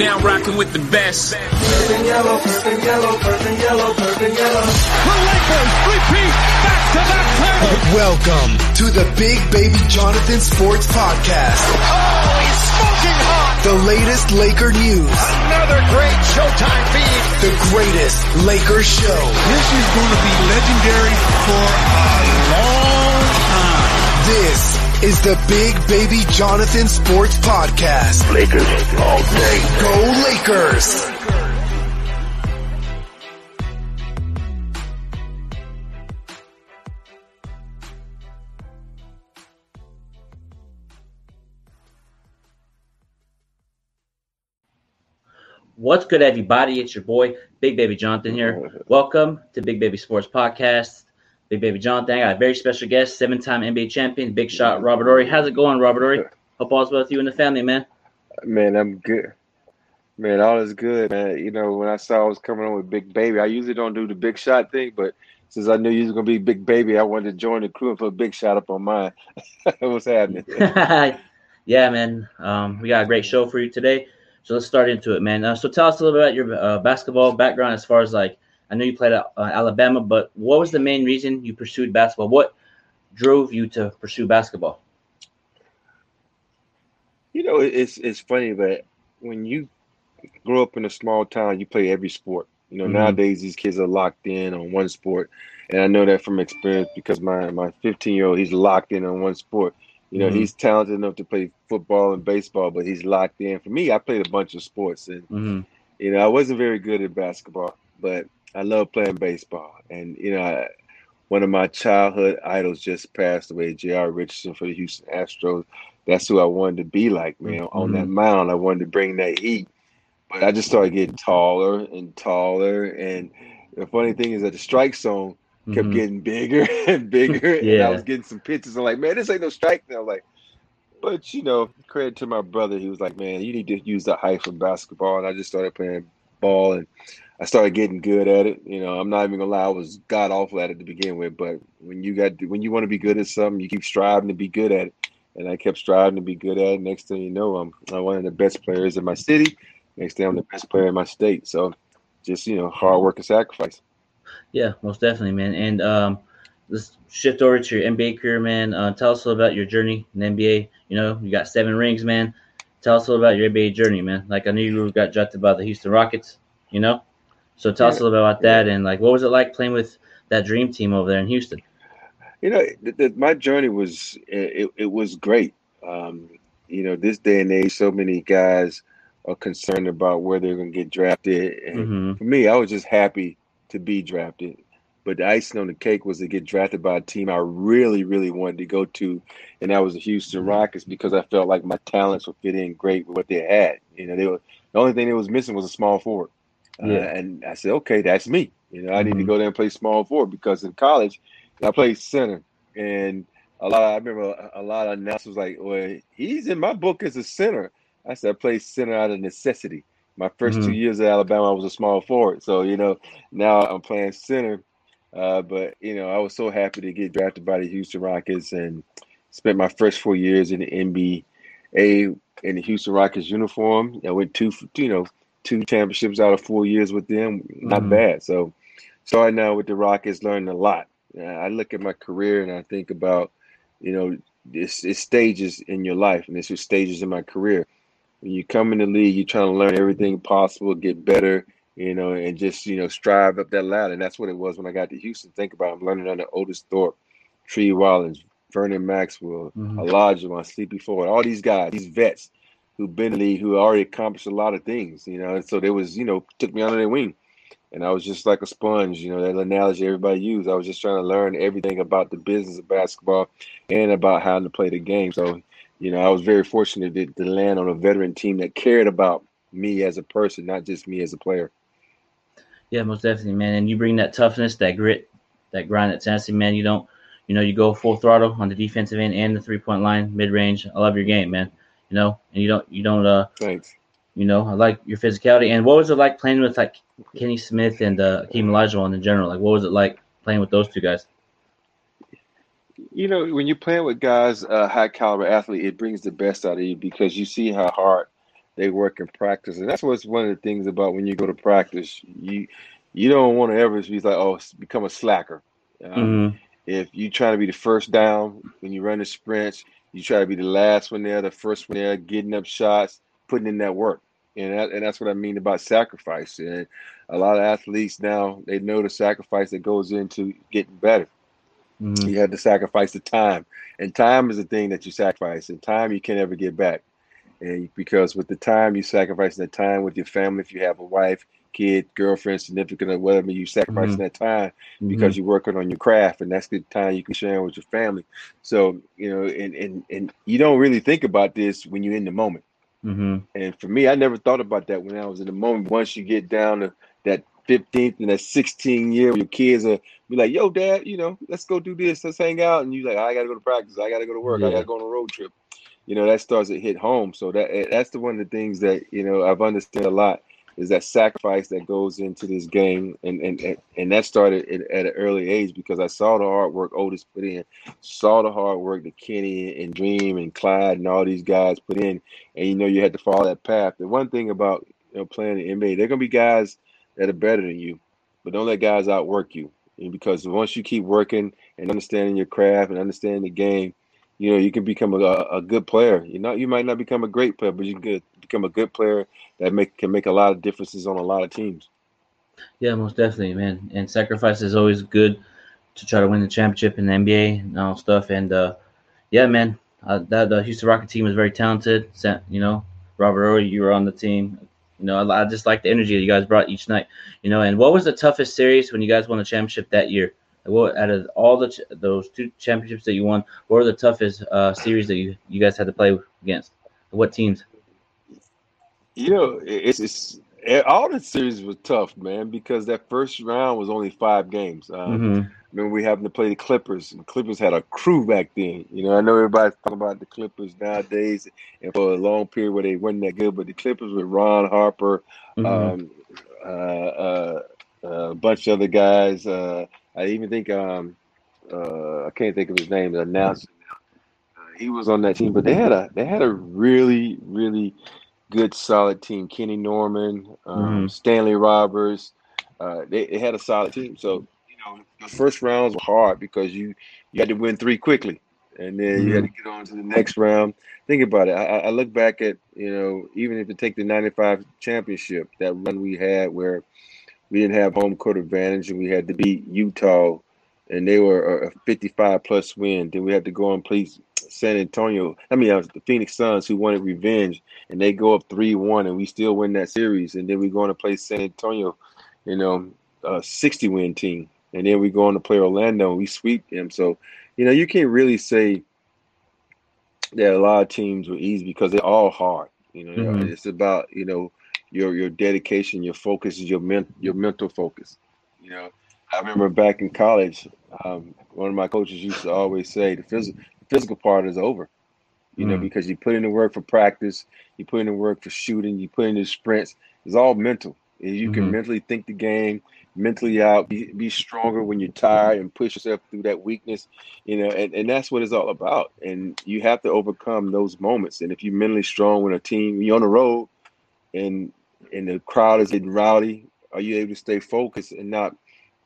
now rocking with the best. Purple yellow, purple yellow, purple yellow, purple yellow. The Lakers repeat back-to-back titles. Welcome to the Big Baby Jonathan Sports Podcast. Oh, he's smoking hot. The latest Laker news. Another great Showtime feed. The greatest Laker show. This is going to be legendary for a long time. This is the Big Baby Jonathan Sports Podcast. Lakers all day. Go Lakers! What's good, everybody? It's your boy, Big Baby Jonathan here. Welcome to Big Baby Sports Podcast. Big Baby Jonathan, I got a very special guest, seven-time NBA champion, big shot, Robert Horry. How's it going, Robert Horry? Hope all's well with you and the family, man. Man, I'm good. Man, all is good, man. You know, when I saw I was coming on with Big Baby, I usually don't do the big shot thing, but since I knew you was gonna be Big Baby, I wanted to join the crew and put a big shot up on mine. What's happening? yeah, man. Um, we got a great show for you today. So let's start into it, man. Uh, so tell us a little bit about your uh, basketball background as far as like, I know you played at uh, Alabama, but what was the main reason you pursued basketball? What drove you to pursue basketball? You know, it's it's funny, but when you grow up in a small town, you play every sport. You know, Mhm. nowadays these kids are locked in on one sport, and I know that from experience because my my 15 year old he's locked in on one sport. You know, Mhm. he's talented enough to play football and baseball, but he's locked in. For me, I played a bunch of sports, and hmm you know, I wasn't very good at basketball, but I love playing baseball. And you know, I, one of my childhood idols just passed away, J.R. Richardson for the Houston Astros. That's who I wanted to be like, man. On that mound, I wanted to bring that heat. But I just started getting taller and taller. And the funny thing is that the strike zone kept Mhm. getting bigger and bigger. And Yeah. I was getting some pitches. I'm like, man, this ain't no strike. And I'm like, but you know, credit to my brother. He was like, man, you need to use the height for basketball. And I just started playing ball and I started getting good at it. You know, I'm not even gonna lie, I was god awful at it to begin with. But when you got when you want to be good at something, you keep striving to be good at it. And I kept striving to be good at it. Next thing you know, I'm, I'm one of the best players in my city. Next thing I'm the best player in my state. So just, you know, hard work and sacrifice. Yeah, most definitely, man. And um, let's shift over to your NBA career, man. Uh, tell us a little about your journey in NBA. You know, you got seven rings, man. Tell us a little about your NBA journey, man. Like I knew you got drafted by the Houston Rockets, you know. So tell us a little bit about that and like what was it like playing with that dream team over there in Houston? You know, th- th- my journey was it, it was great. Um, you know, this day and age, so many guys are concerned about where they're going to get drafted, and hmm for me, I was just happy to be drafted. But the icing on the cake was to get drafted by a team I really, really wanted to go to, and that was the Houston Rockets because I felt like my talents would fit in great with what they had. You know, they were the only thing that was missing was a small forward. Uh, Yeah. and I said, okay, that's me. You know, I need to Mhm. go there and play small forward because in college, I played center, and a lot. I remember a, lot of announcers like, "Well, he's in my book as a center." I said, "I played center out of necessity." My 1st two Mhm. years at Alabama, I was a small forward, so you know now I'm playing center. Uh, but you know, I was so happy to get drafted by the Houston Rockets and spent my first four years in the NBA in the Houston Rockets uniform. I went two, you know, two championships out of four years with them. Not Mhm. bad. So starting now with the Rockets, learning a lot. Uh, I look at my career and I think about, you know, it's, it's stages in your life, and this was stages in my career. When you come in the league, you're trying to learn everything possible, get better, you know, and just you know strive up that ladder. And that's what it was when I got to Houston. Think about it, I'm learning under Otis Thorpe, Tree Rollins, Vernon Maxwell, Mhm. Elijah, my Sleepy Floyd, all these guys, these vets who've been in the league, who already accomplished a lot of things, you know. And so they was, you know, took me under their wing. And I was just like a sponge, you know, that analogy everybody used. I was just trying to learn everything about the business of basketball and about how to play the game. So, you know, I was very fortunate to, to land on a veteran team that cared about me as a person, not just me as a player. Yeah, most definitely, man. And you bring that toughness, that grit, that grind, that tenacity, man. You don't, you know, you go full throttle on the defensive end and the three point line, mid range. I love your game, man. You know, and you don't, you don't, uh, Thanks. you know, I like your physicality. And what was it like playing with like Kenny Smith and uh, Hakeem Olajuwon in general? Like, what was it like playing with those two guys? You know, when you're playing with guys, uh, high caliber athlete, it brings the best out of you because you see how hard they work in practice, and that's what's one of the things about when you go to practice. You you don't want to ever be like, oh, become a slacker. Um, Mhm. If you try to be the first down when you run the sprints, you try to be the last one there, the first one there, getting up shots, putting in that work. And that, and that's what I mean about sacrifice. And a lot of athletes now they know the sacrifice that goes into getting better. Mhm. You have to sacrifice the time, and time is the thing that you sacrifice, and time you can never get back. And because with the time you sacrifice the time with your family, if you have a wife, kid, girlfriend, significant, or whatever, you sacrifice that time because you're working on your craft, and that's the time you can share with your family. So you know, and and and you don't really think about this when you're in the moment. Mhm. And for me, I never thought about that when I was in the moment. Once you get down to that 15th and that 16 year, your kids are be like, "Yo, dad, you know, let's go do this, let's hang out," and you're like, "I gotta go to practice, I gotta go to work, I gotta go on a road trip." You know, that starts to hit home. So that that's the one of the things that you know I've understood a lot is that sacrifice that goes into this game, and and and, that started at, at an early age because I saw the hard work Otis put in, saw the hard work that Kenny and Dream and Clyde and all these guys put in, and you know you had to follow that path. The one thing about you know playing the NBA, they're gonna be guys that are better than you, but don't let guys outwork you. And because once you keep working and understanding your craft and understanding the game, you know you can become a, a good player. You know you might not become a great player, but you can become a good player that make can make a lot of differences on a lot of teams. Yeah, most definitely, man. And sacrifice is always good to try to win the championship in the NBA and all stuff. And uh, yeah, man, uh, that the Houston Rocket team is very talented. You know, Robert Horry, you were on the team. You know, I, I just like the energy that you guys brought each night. You know, and what was the toughest series when you guys won the championship that year? What out of all the ch- those two championships that you won, what were the toughest uh, series that you you guys had to play against? What teams? You know, it's it's eh, all the series was tough, man, because that first round was only five games. Um, hmm Remember, we happened to play the Clippers. And Clippers had a crew back then. You know, I know everybody's talking about the Clippers nowadays, and for a long period where they weren't that good. But the Clippers with Ron Harper, hmm um, uh, uh, a bunch of other guys. I even think um, uh, I can't think of his name. The announcer. Uh, he was on that team, but they had a they had a really really good solid team. Kenny Norman, um, Mhm. Stanley Roberts. Uh, they, they had a solid team. So you know the first rounds were hard because you you had to win three quickly, and then you had to get on to the next round. Think about it. I, I I look back at you know even if you take the '95 championship, that run we had where we didn't have home court advantage and we had to beat Utah, and they were a a 55 plus win. Then we had to go and play San Antonio. I mean, uh, the Phoenix Suns who wanted revenge, and they go up three one, and we still win that series. And then we go on to play San Antonio, you know, a 60 win team, and then we go on to play Orlando and we sweep them. So, you know, you can't really say that a lot of teams were easy because they're all hard. You know, Mhm. it's about you know your your dedication, your focus, your men, your mental focus. You know, I remember back in college, um, one of my coaches used to always say the physical physical part is over. You know, Mm. because you put in the work for practice, you put in the work for shooting, you put in the sprints. It's all mental. And You can Mhm. mentally think the game, mentally out, be, be stronger when you're tired, and push yourself through that weakness. You know, and, and that's what it's all about. And you have to overcome those moments. And if you're mentally strong when a team, you're on the road, and and the crowd is getting rowdy, are you able to stay focused and not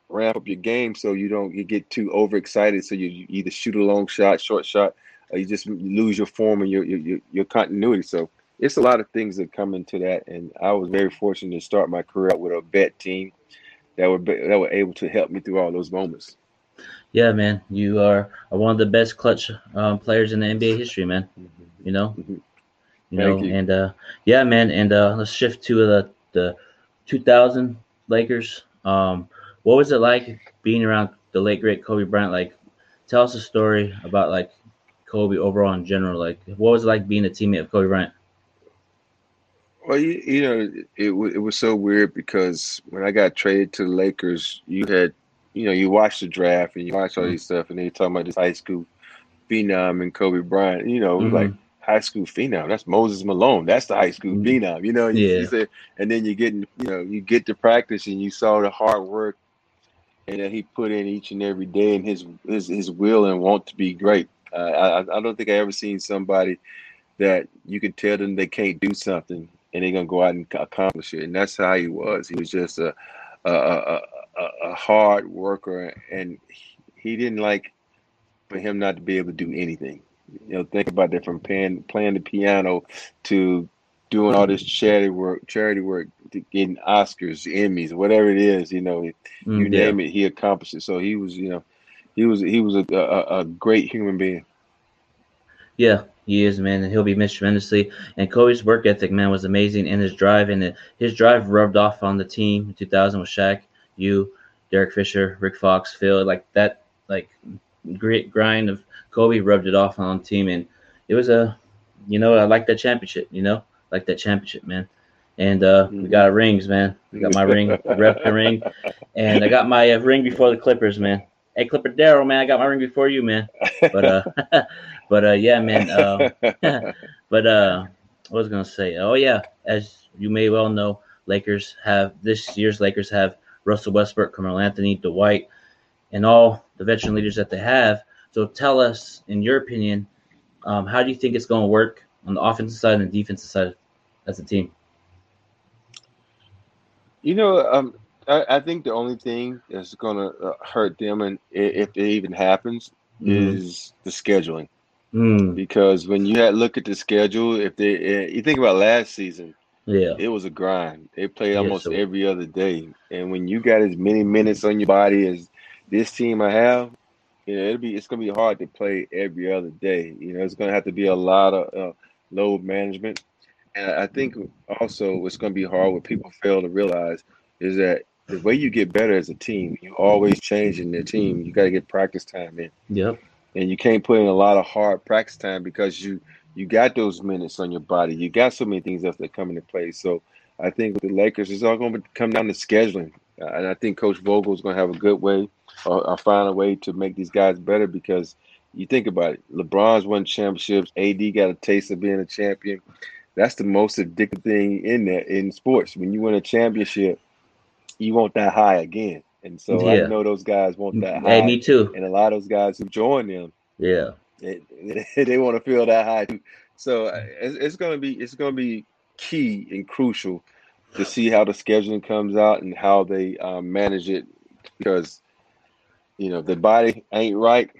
ramp up your game so you don't you get too overexcited so you, you either shoot a long shot, short shot, or you just lose your form and your your your, your continuity. So it's a lot of things that come into that, and I was very fortunate to start my career out with a vet team that were that were able to help me through all those moments. Yeah, man, you are, are one of the best clutch um, players in the NBA history, man. You know, Mhm. You know, you. and uh, yeah, man, and uh, let's shift to the the 2000 Lakers. Um, what was it like being around the late great Kobe Bryant? Like, tell us a story about like Kobe overall in general. Like, what was it like being a teammate of Kobe Bryant? Well, you, you know, it it was so weird because when I got traded to the Lakers, you had, you know, you watched the draft and you watched all these stuff, and then you're talking about this high school phenom and Kobe Bryant. You know, was like high school phenom. That's Moses Malone. That's the high school Mhm. phenom. You know, you, Yeah. you say, and then you get, in- you know, you get to practice and you saw the hard work and that he put in each and every day and his his his will and want to be great. Uh, I I don't think I ever seen somebody that you can tell them they can't do something and they're gonna go out and accomplish it. And that's how he was. He was just a a, a, a, a hard worker, and he didn't like for him not to be able to do anything. You know, think about that from playing playing the piano to doing all this charity work, charity work, to getting Oscars, Emmys, whatever it is. You know, you Mm, name it, he accomplished it. So he was, you know, he was he was a a, a great human being. Yeah, he is, man, and he'll be missed tremendously. And Kobe's work ethic, man, was amazing, and his drive, and it, his drive rubbed off on the team in 2000 with Shaq, you, Derek Fisher, Rick Fox, Phil, like that, like great grind of Kobe rubbed it off on the team, and it was a, you know, I like that championship, you know, like that championship, man. And uh, we got our rings, man. We got my ring, rep the ring, and I got my uh, ring before the Clippers, man. Hey, Clipper Darrell, man, I got my ring before you, man. But uh, but uh, yeah, man. Uh, but uh, what was gonna say? Oh yeah, as you may well know, Lakers have this year's Lakers have Russell Westbrook, Carmelo Anthony, Dwight, and all the veteran leaders that they have. So tell us, in your opinion, um, how do you think it's going to work on the offensive side and the defensive side as a team? You know, um, I, I think the only thing that's going to uh, hurt them, and if it even happens, Mhm. is the scheduling. Mm, Because when you had look at the schedule, if they, eh, you think about last season, yeah, it was a grind. They played almost every other day, and when you got as many minutes on your body as this team I have, you know, it'll be it's gonna be hard to play every other day. You know, it's gonna have to be a lot of uh, load management, and I think also what's gonna be hard, what people fail to realize, is that the way you get better as a team, you always changing the team. You got to get practice time in yep, and you can't put in a lot of hard practice time because you you got those minutes on your body. You got so many things else that come into play. So I think with the Lakers, it's all going to come down to scheduling, Uh, and I think Coach Vogel is going to have a good way or, or find a way to make these guys better because you think about it. LeBron's won championships. AD got a taste of being a champion. That's the most addictive thing in there in sports. When you win a championship, you want that high again. And so Yeah. I know those guys want that hey, high. me too. And a lot of those guys who join them, Yeah, they, they want to feel that high too. So uh, it's, it's gonna be it's gonna be key and crucial to see how the scheduling comes out and how they um, manage it because you know the body ain't right,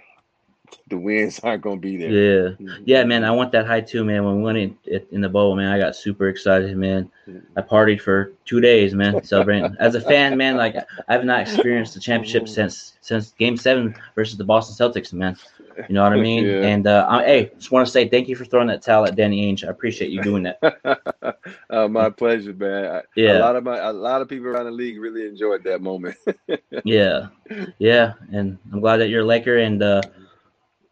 the wins aren't gonna be there. yeah. Yeah, man, I want that high too, man. When we went in, it- in the bowl, man, I got super excited, man. I partied for two days, man, celebrating. As a fan, man, like I have not experienced the championship since since Game Seven versus the Boston Celtics, man. You know what I mean? Yeah. And uh, I, hey, just want to say thank you for throwing that towel at Danny Ainge. I appreciate you doing that. uh, my pleasure, man. I- Yeah. A lot of my a lot of people around the league really enjoyed that moment. Yeah, yeah, and I'm glad that you're a Laker. And uh,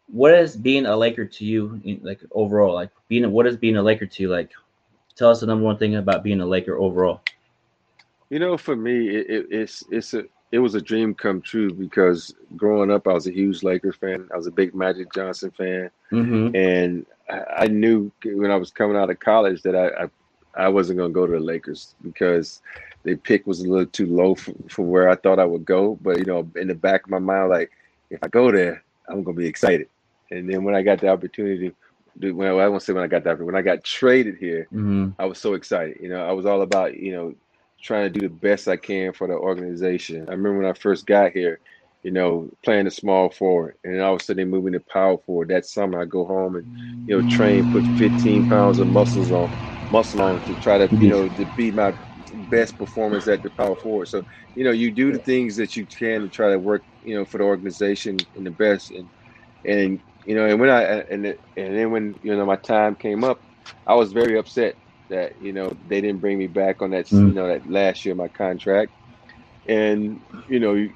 what is being a Laker to you, like overall? Like being, what is being a Laker to you? Like, tell us the number one thing about being a Laker overall. You know, for me, it, it, it's it's a it was a dream come true because growing up, I was a huge Lakers fan. I was a big Magic Johnson fan, Mm-hmm. and I, I knew when I was coming out of college that I I, I wasn't going to go to the Lakers because the pick was a little too low for, for where I thought I would go. But you know, in the back of my mind, like if I go there, I'm going to be excited. And then when I got the opportunity, to- well, I won't say when I got the opportunity, when I got traded here, Mm-hmm. I was so excited. You know, I was all about, you know, trying to do the best I can for the organization. I remember when I first got here, you know, playing the small forward, and all of a sudden they moving to power forward. That summer, I go home and you know train, put 15 pounds of muscles on, muscle on to try to you know to be my best performance at the power forward. So you know, you do the things that you can to try to work, you know, for the organization and the best. And and you know, and when I and and then when you know my time came up, I was very upset that you know they didn't bring me back on that you Mm. know that last year of my contract, and you know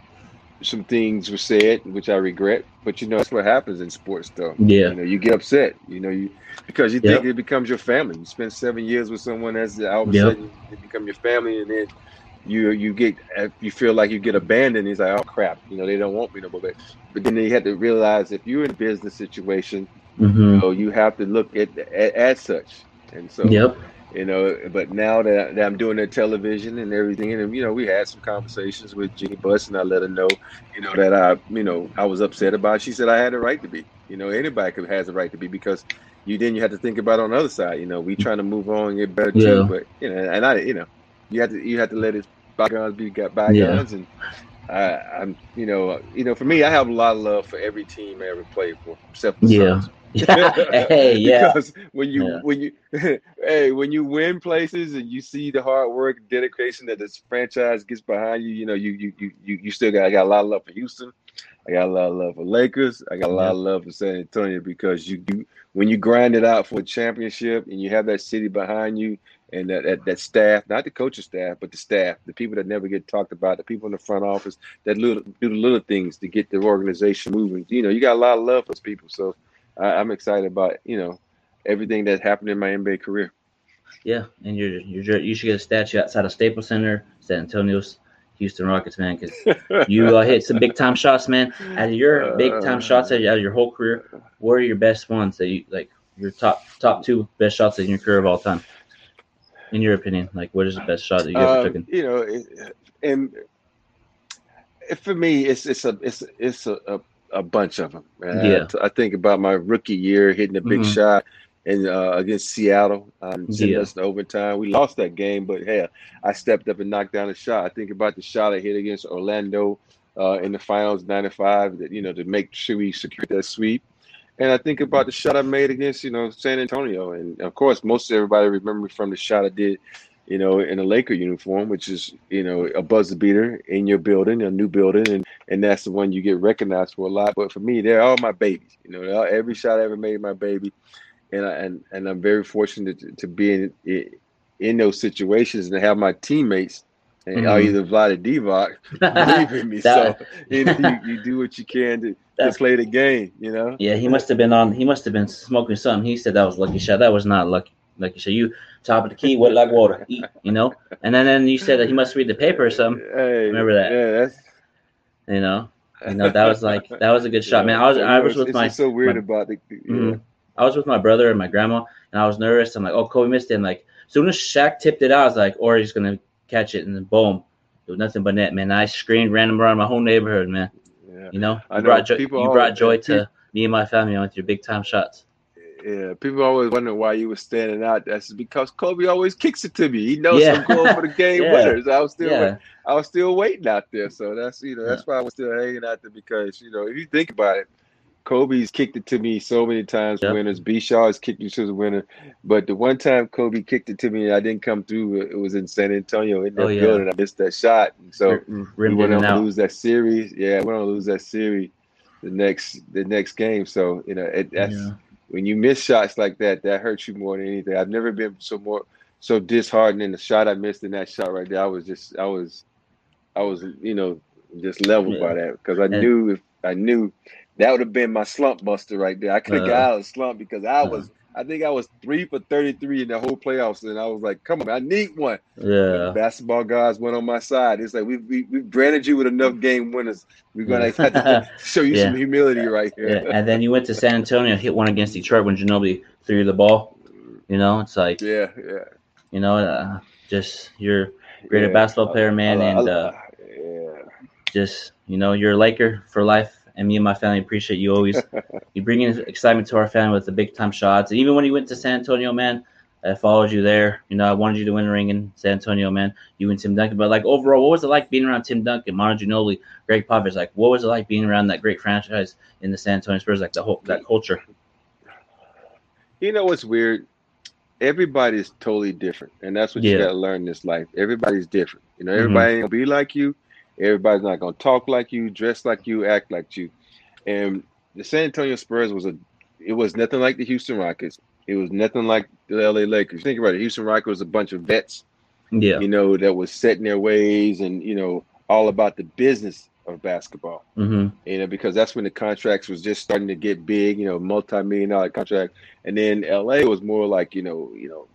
some things were said which I regret, but you know that's what happens in sports though. Yeah. you know you get upset, you know you because you Yep. think it becomes your family. You spend seven years with someone that's all of a Yep. sudden it become your family, and then you you get you feel like you get abandoned. It's like oh crap, you know they don't want me no more. But, but then you have to realize if you're in a business situation, Mm-hmm. so you have to look at, at as such. And so Yep. you know, but now that, that I'm doing the television and everything, and you know, we had some conversations with Jeanie Buss, and I let her know, you know, that I, you know, I was upset about. It. She said I had a right to be. You know, anybody could has a right to be because you then you have to think about on the other side. You know, we trying to move on get better Yeah. too, but you know, and I, you know, you have to you have to let it bygones be got bygones, and I, I'm, you know, you know, for me, I have a lot of love for every team I ever played for, except the Yeah. Suns. hey, yeah. because when you Yeah. when you hey when you win places and you see the hard work dedication that this franchise gets behind you you know you you you you, you still got I got a lot of love for Houston I got a lot of love for Lakers I got a lot of love for San Antonio because you, you when you grind it out for a championship and you have that city behind you and that, that that staff not the coaching staff but the staff the people that never get talked about the people in the front office that little do the little things to get the organization moving you know you got a lot of love for those people so I, I'm excited about you know everything that happened in my NBA career. Yeah, and you're you're you should get a statue outside of Staples Center, San Antonio's, Houston Rockets, man, because you uh, hit some big time shots, man. Out of your big time shots out of, out of your whole career, what are your best ones that you like? Your top top two best shots in your career of all time, in your opinion. Like, what is the best shot that you ever Um, taken? you know, it- and it- for me, it's it's a it's it's a, a, a bunch of them. Yeah. I think about my rookie year hitting a big Mhm. shot. And uh, against Seattle, um, sending Yeah. us to overtime. We lost that game, but hey, I stepped up and knocked down a shot. I think about the shot I hit against Orlando uh, in the finals '95. That you know to make sure we secured that sweep. And I think about the shot I made against, you know, San Antonio. And of course, most everybody remember me from the shot I did, you know, in a Laker uniform, which is, you know, a buzzer beater in your building, a new building. And, and that's the one you get recognized for a lot. But for me, they're all my babies. You know, all- every shot I ever made, my baby. And I, and, and I'm very fortunate to, to be in, in those situations and to have my teammates and Mhm. either Vlade Divac believe in me. That- so you, know, you, you do what you can to, to play the game, you know? Yeah, he must have been on. He must have been smoking something. He said that was lucky shot. That was not lucky. Lucky shot. You top of the key, wet like water. Eat, you know. And then, then you said that he must read the paper or something. Hey, Remember that. Yeah, that's You know. You know that was like that was a good shot, man. I was I you know, was with my so weird my- about the. Yeah. Mhm. I was with my brother and my grandma, and I was nervous. I'm like, oh, Kobe missed it. And like, as soon as Shaq tipped it out, I was like, or he's gonna catch it, and then boom, it was nothing but net, man. I screamed, ran around my whole neighborhood, man. Yeah. You know, I you know, brought joy. people You brought joy people- to me and my family with your big time shots. Yeah, people always wonder why you were standing out. That's because Kobe always kicks it to me. He knows Yeah. I'm going for the game Yeah. winners. I was still, Yeah, I was still waiting out there. So that's you know that's why I was still hanging out there because you know if you think about it, Kobe's kicked it to me so many times. Yep. Winners, B. Shaw has kicked it to the winner, but the one time Kobe kicked it to me and I didn't come through. It was in San Antonio in that Oh, yeah. building. I missed that shot, and so. R- we went on to lose that series. Yeah, we went on to lose that series the next the next game. So you know, it, that's Yeah. when you miss shots like that, that hurts you more than anything. I've never been so more so disheartened in the shot I missed in that shot right there. I was just I was I was you know just leveled Yeah. by that because I And- knew if I knew that would have been my slump buster right there. I could have Uh, got out of slump because I uh. was. I think I was three for 33 in the whole playoffs, and I was like, "Come on, I need one." Yeah. basketball guys went on my side. It's like we we we branded you with enough game winners. We're gonna have to show you some humility right Yeah, here. and then you went to San Antonio, hit one against Detroit when Ginobili threw you the ball. You know, it's like Yeah, yeah. you know, uh, just you're great yeah. basketball player, man, I- I- and uh, yeah. just you know, you're a Laker for life. And me and my family appreciate you always. you bring in excitement to our family with the big time shots. And even when you went to San Antonio, man, I followed you there. You know, I wanted you to win a ring in San Antonio, man. You and Tim Duncan. But like overall, what was it like being around Tim Duncan, Manu Ginobili, Gregg Popovich? Like, what was it like being around that great franchise in the San Antonio Spurs? Like the whole that culture. You know what's weird? Everybody's totally different, and that's what you got to learn in this life. Everybody's different. You know, Mhm. everybody ain't gonna be like you. Everybody's not gonna talk like you, dress like you, act like you. And the San Antonio Spurs was a. It was nothing like the Houston Rockets. It was nothing like the LA Lakers. Think about it. Houston Rockets was a bunch of vets Yeah. you know, that was set in their ways and, you know, all about the business of basketball. Mm-hmm. You know, because that's when the contracts was just starting to get big, you know, multi-million dollar contract. And then LA was more like, you know, you know,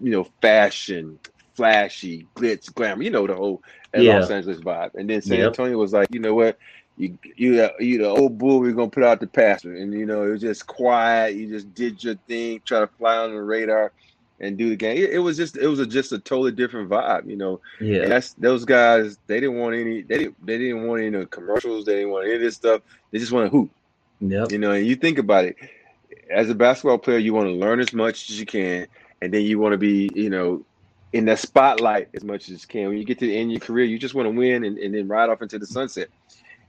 you know, fashion, flashy, glitz, glamour, you know, the whole Yeah. Los Angeles vibe. And then San Yep. Antonio was like, you know what? You you uh, you the old bull, we're gonna put out the pastor. And you know, it was just quiet, you just did your thing, try to fly on the radar and do the game. It, it was just it was a, just a totally different vibe, you know. And Yeah. that's those guys. They didn't want any. They didn't. They didn't want any commercials. They didn't want any of this stuff. They just want to hoop. Yep. You know, and you think about it, as a basketball player, you want to learn as much as you can, and then you want to be, you know, in the spotlight as much as you can. When you get to the end of your career, you just want to win and, and then ride off into the sunset.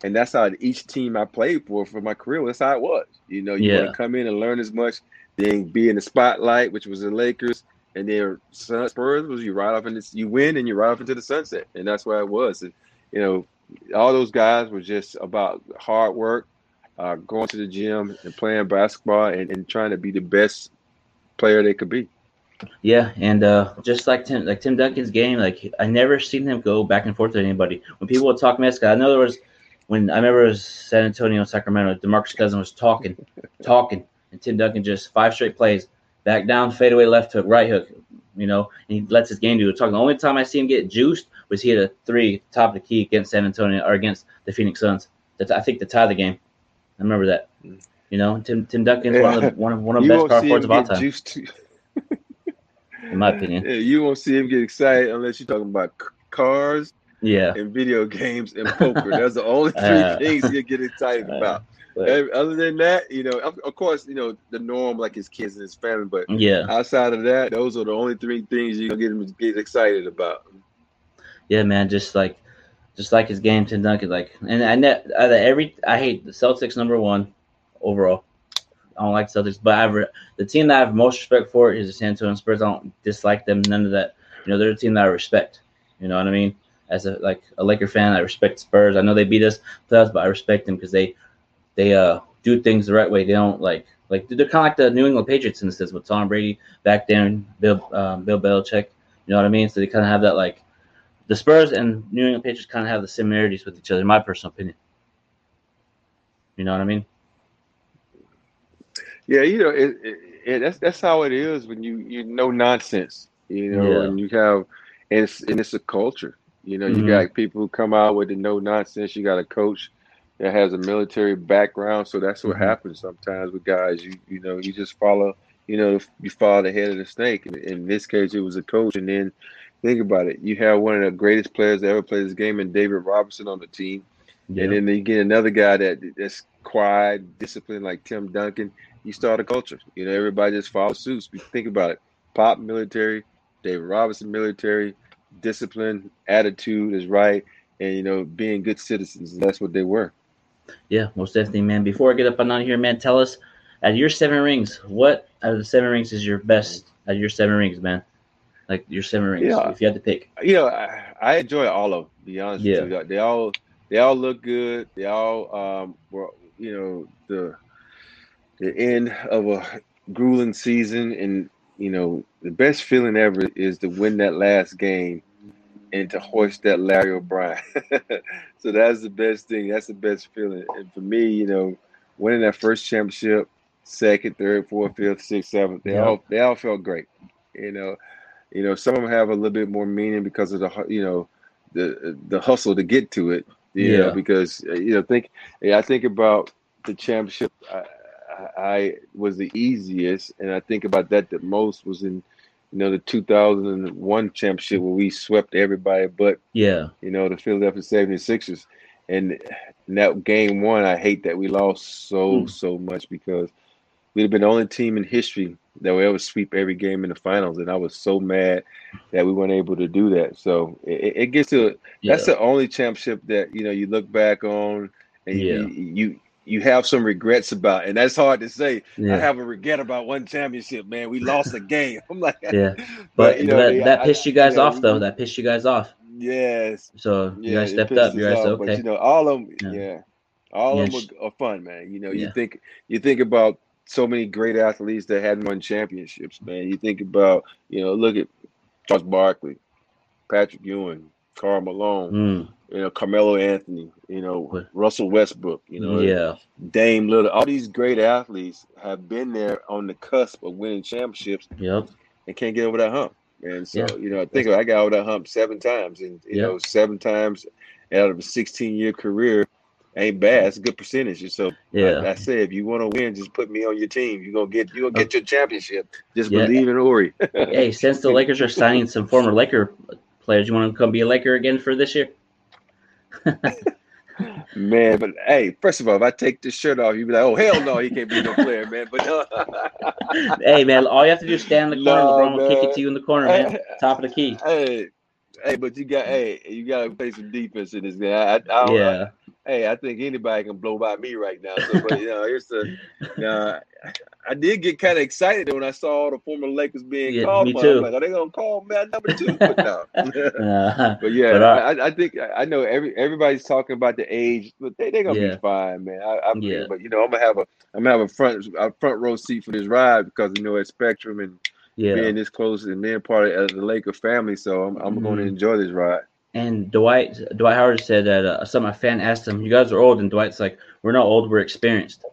And that's how each team I played for for my career, that's how it was. You know, you Yeah. want to come in and learn as much, then be in the spotlight, which was the Lakers, and then Spurs was you ride off into you win and you ride off into the sunset, and that's where it was. And you know, all those guys were just about hard work, uh, going to the gym and playing basketball and, and trying to be the best player they could be. Yeah, and uh, just like Tim, like Tim Duncan's game, like I never seen him go back and forth with anybody. When people would talk mess, I know there was when I remember it was San Antonio, Sacramento. DeMarcus Cousins was talking, talking, and Tim Duncan just five straight plays, back down, fadeaway left hook, right hook, you know, and he lets his game do it. Talking. The only time I see him get juiced was he hit a three top of the key against San Antonio or against the Phoenix Suns. That's I think to tie the game. I remember that. You know, Tim Tim Duncan's one of the one of one of the best power forwards of all time, in my opinion. yeah, you won't see him get excited unless you're talking about cars Yeah. and video games and poker. That's the only three Uh, things you get excited uh, about. but- Other than that, you know, of, of course, you know the norm, like his kids and his family. But Yeah. outside of that, those are the only three things you can get him get excited about. Yeah, man, just like, just like his game, Tim Duncan. Like, and I net out of every, I hate the Celtics number one overall. I don't like Celtics, but I've re- the team that I have most respect for is the San Antonio Spurs. I don't dislike them, none of that. You know, they're a team that I respect. You know what I mean? As a like a Laker fan, I respect Spurs. I know they beat us playoffs, but I respect them because they they uh do things the right way. They don't like like they're kind of like the New England Patriots in this sense with Tom Brady back there and Bill um, Bill Belichick. You know what I mean? So they kind of have that like the Spurs and New England Patriots kind of have the similarities with each other, in my personal opinion. You know what I mean? Yeah, you know, it, it, it, that's that's how it is when you you know nonsense, you know, Yeah. and you have, and it's and it's a culture. You know, you Mhm. got people who come out with the no nonsense. You got a coach that has a military background, so that's what Mhm. happens sometimes with guys. You you know, you just follow. You know, you follow the head of the snake. And in this case, it was a coach, and then think about it. You have one of the greatest players that ever played this game, and David Robinson on the team. Yeah. And then you get another guy that that's quiet, disciplined, like Tim Duncan. You start a culture. You know, everybody just follows suits. Think about it. Pop military, David Robinson military, discipline, attitude is right, and you know, being good citizens. That's what they were. Yeah, most definitely, man. Before I get up and out of here, man, tell us of your seven rings, what out of the seven rings is your best out of your seven rings, man? Like your seven rings, Yeah. if you had to pick. You know, I, I enjoy all of them. To be honest Yeah. with you, they all they all look good. They all um were you know the the end of a grueling season, and you know the best feeling ever is to win that last game and to hoist that Larry O'Brien. so that's the best thing. That's the best feeling. And for me, you know, winning that first championship, second, third, fourth, fifth, sixth, seventh, they all they all felt great. You know, you know, some of them have a little bit more meaning because of the you know the the hustle to get to it. You Yeah. know, because uh, you know, think yeah, I think about the championship. I, I, was the easiest, and I think about that the most was in you know the 2001 championship where we swept everybody but Yeah, you know the Philadelphia 76ers. And that game one, I hate that we lost so Hmm. so much because we'd have been the only team in history that would ever sweep every game in the finals, and I was so mad that we weren't able to do that. So it, it gets to yeah, that's the only championship that you know you look back on and Yeah. you, you you have some regrets about, and that's hard to say. I have a regret about one championship, man. We lost a game. I'm like, yeah. But, you know, that, they- that I- pissed you I- guys you know, off, though. That pissed you guys off. yes, So you yeah, guys stepped up. You guys off, But okay. you know, all of them, Yeah. yeah, all of them are, are fun, man. You know, you Yeah. think you think about so many great athletes that hadn't won championships, man. You think about, you know, look at Charles Barkley, Patrick Ewing, Karl Malone, Mm, you know, Carmelo Anthony, you know, Russell Westbrook, you know, yeah, Dame Lillard. All these great athletes have been there on the cusp of winning championships yep, and can't get over that hump. And so, Yeah. you know, I think I got over that hump seven times, and you Yeah. know, seven times out of a 16 year career ain't bad. It's a good percentage. So, yeah. like I said, if you want to win, just put me on your team. You're gonna get you gonna get your championship. Just Yeah. believe in Horry. hey, since the Lakers are signing some former Laker players, you want to come be a Laker again for this year? Man, but hey, first of all, if I take this shirt off, you'd be like, "Oh hell no, he can't be no player, man." But uh, hey, man, all you have to do is stand in the corner. No, LeBron will kick it to you in the corner, man. Top of the key. hey, hey, but you got hey, you got to play some defense in this game. I, I, I don't, Yeah, hey, I think anybody can blow by me right now. So, but you know, it's the. Uh, I did get kind of excited when I saw all the former Lakers being Yeah, called. me too. I'm like, are they gonna call man number two? But no. Uh, But yeah, But, uh, I, I think I know every everybody's talking about the age, but they they gonna Yeah. be fine, man. I, I'm Yeah. but you know I'm gonna have a I'm gonna have a front a front row seat for this ride because you know it's Spectrum and yeah. being this close and being part of the Laker family, so I'm I'm going to enjoy this ride. And Dwight Dwight Howard said that uh, some a fan asked him, "You guys are old," and Dwight's like, "We're not old, we're experienced."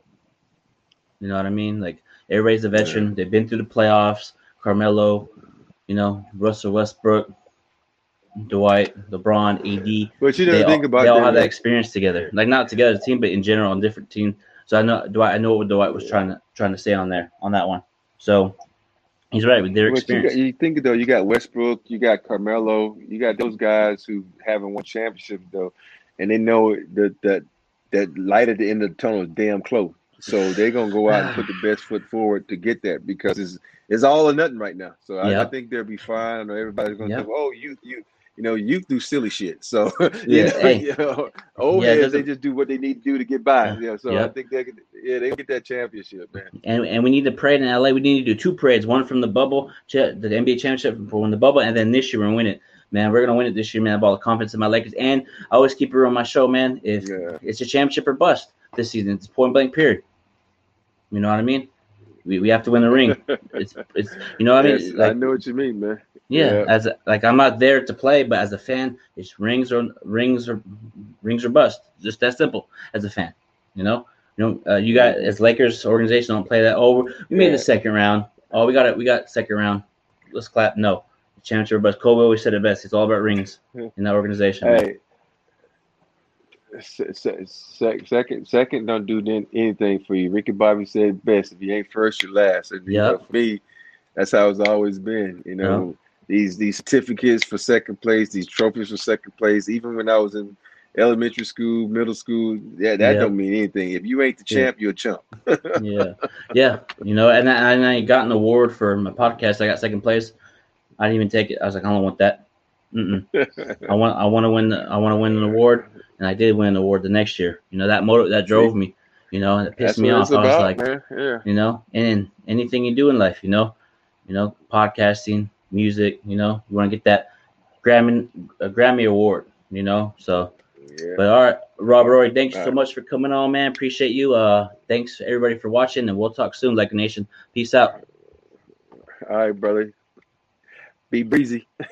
You know what I mean? Like everybody's a veteran. They've been through the playoffs. Carmelo, you know, Russell Westbrook, Dwight, LeBron, AD. But you know the all, about they all that, have that experience together. Like not together as a team, but in general on different teams. So I know Dwight. I know what Dwight was trying to trying to say on there on that one. So he's right with their But you, got, experience. you think though, you got Westbrook, you got Carmelo, you got those guys who haven't won championships though, and they know that that that light at the end of the tunnel is damn close. So they're gonna go out and put the best foot forward to get that because it's it's all or nothing right now. So I, I think they'll be fine. I know everybody's gonna Yep. think, oh, you you you know, youth do silly shit. So Yeah, you know, hey. you know, old Yeah, heads they just do what they need to do to get by. Yeah, so I think they could, yeah they get that championship, man. and and we need to parade in LA. We need to do two parades, one from the bubble, the NBA championship for when the bubble, and then this year we're gonna win it. Man, we're gonna win it this year, man. I have all the confidence in my Lakers, and I always keep it on my show, man. If Yeah. it's a championship or bust this season, it's point blank period. You know what I mean? We, we have to win the ring. It's it's you know what I mean? Yes, Like, I know what you mean, man. yeah, Yeah. as a, like I'm not there to play, but as a fan, it's rings or rings or rings or bust. Just that simple. As a fan, you know, you know, uh, you got as Lakers organization don't play that. Oh, we made Yeah. the second round. Oh, we got it. We got second round. Let's clap. No, championship or bust. Kobe always said it best. It's all about rings in that organization. Hey, se- second, second don't do anything for you. Ricky Bobby said best: if you ain't first, you're last. And you know, for me, that's how it's always been. You know, these these certificates for second place, these trophies for second place. Even when I was in elementary school, middle school, yeah, that Yep. don't mean anything. If you ain't the Yeah. champ, you're a chump. yeah, yeah. You know, and I, and I got an award for my podcast. I got second place. I didn't even take it. I was like, I don't want that. Mm-mm. I want I want to win. I want to win an award, and I did win an award the next year. You know that motor that drove me. You know, and it pissed That's me off. I was like, man. Yeah. you know, and anything you do in life, you know, you know, podcasting, music, you know, you want to get that Grammy a Grammy award, you know. So, Yeah. but all right, Robert Horry, thanks so right. much for coming on, man. Appreciate you. Uh, thanks everybody for watching, and we'll talk soon, Laker Nation. Peace out. All right, brother. Be breezy.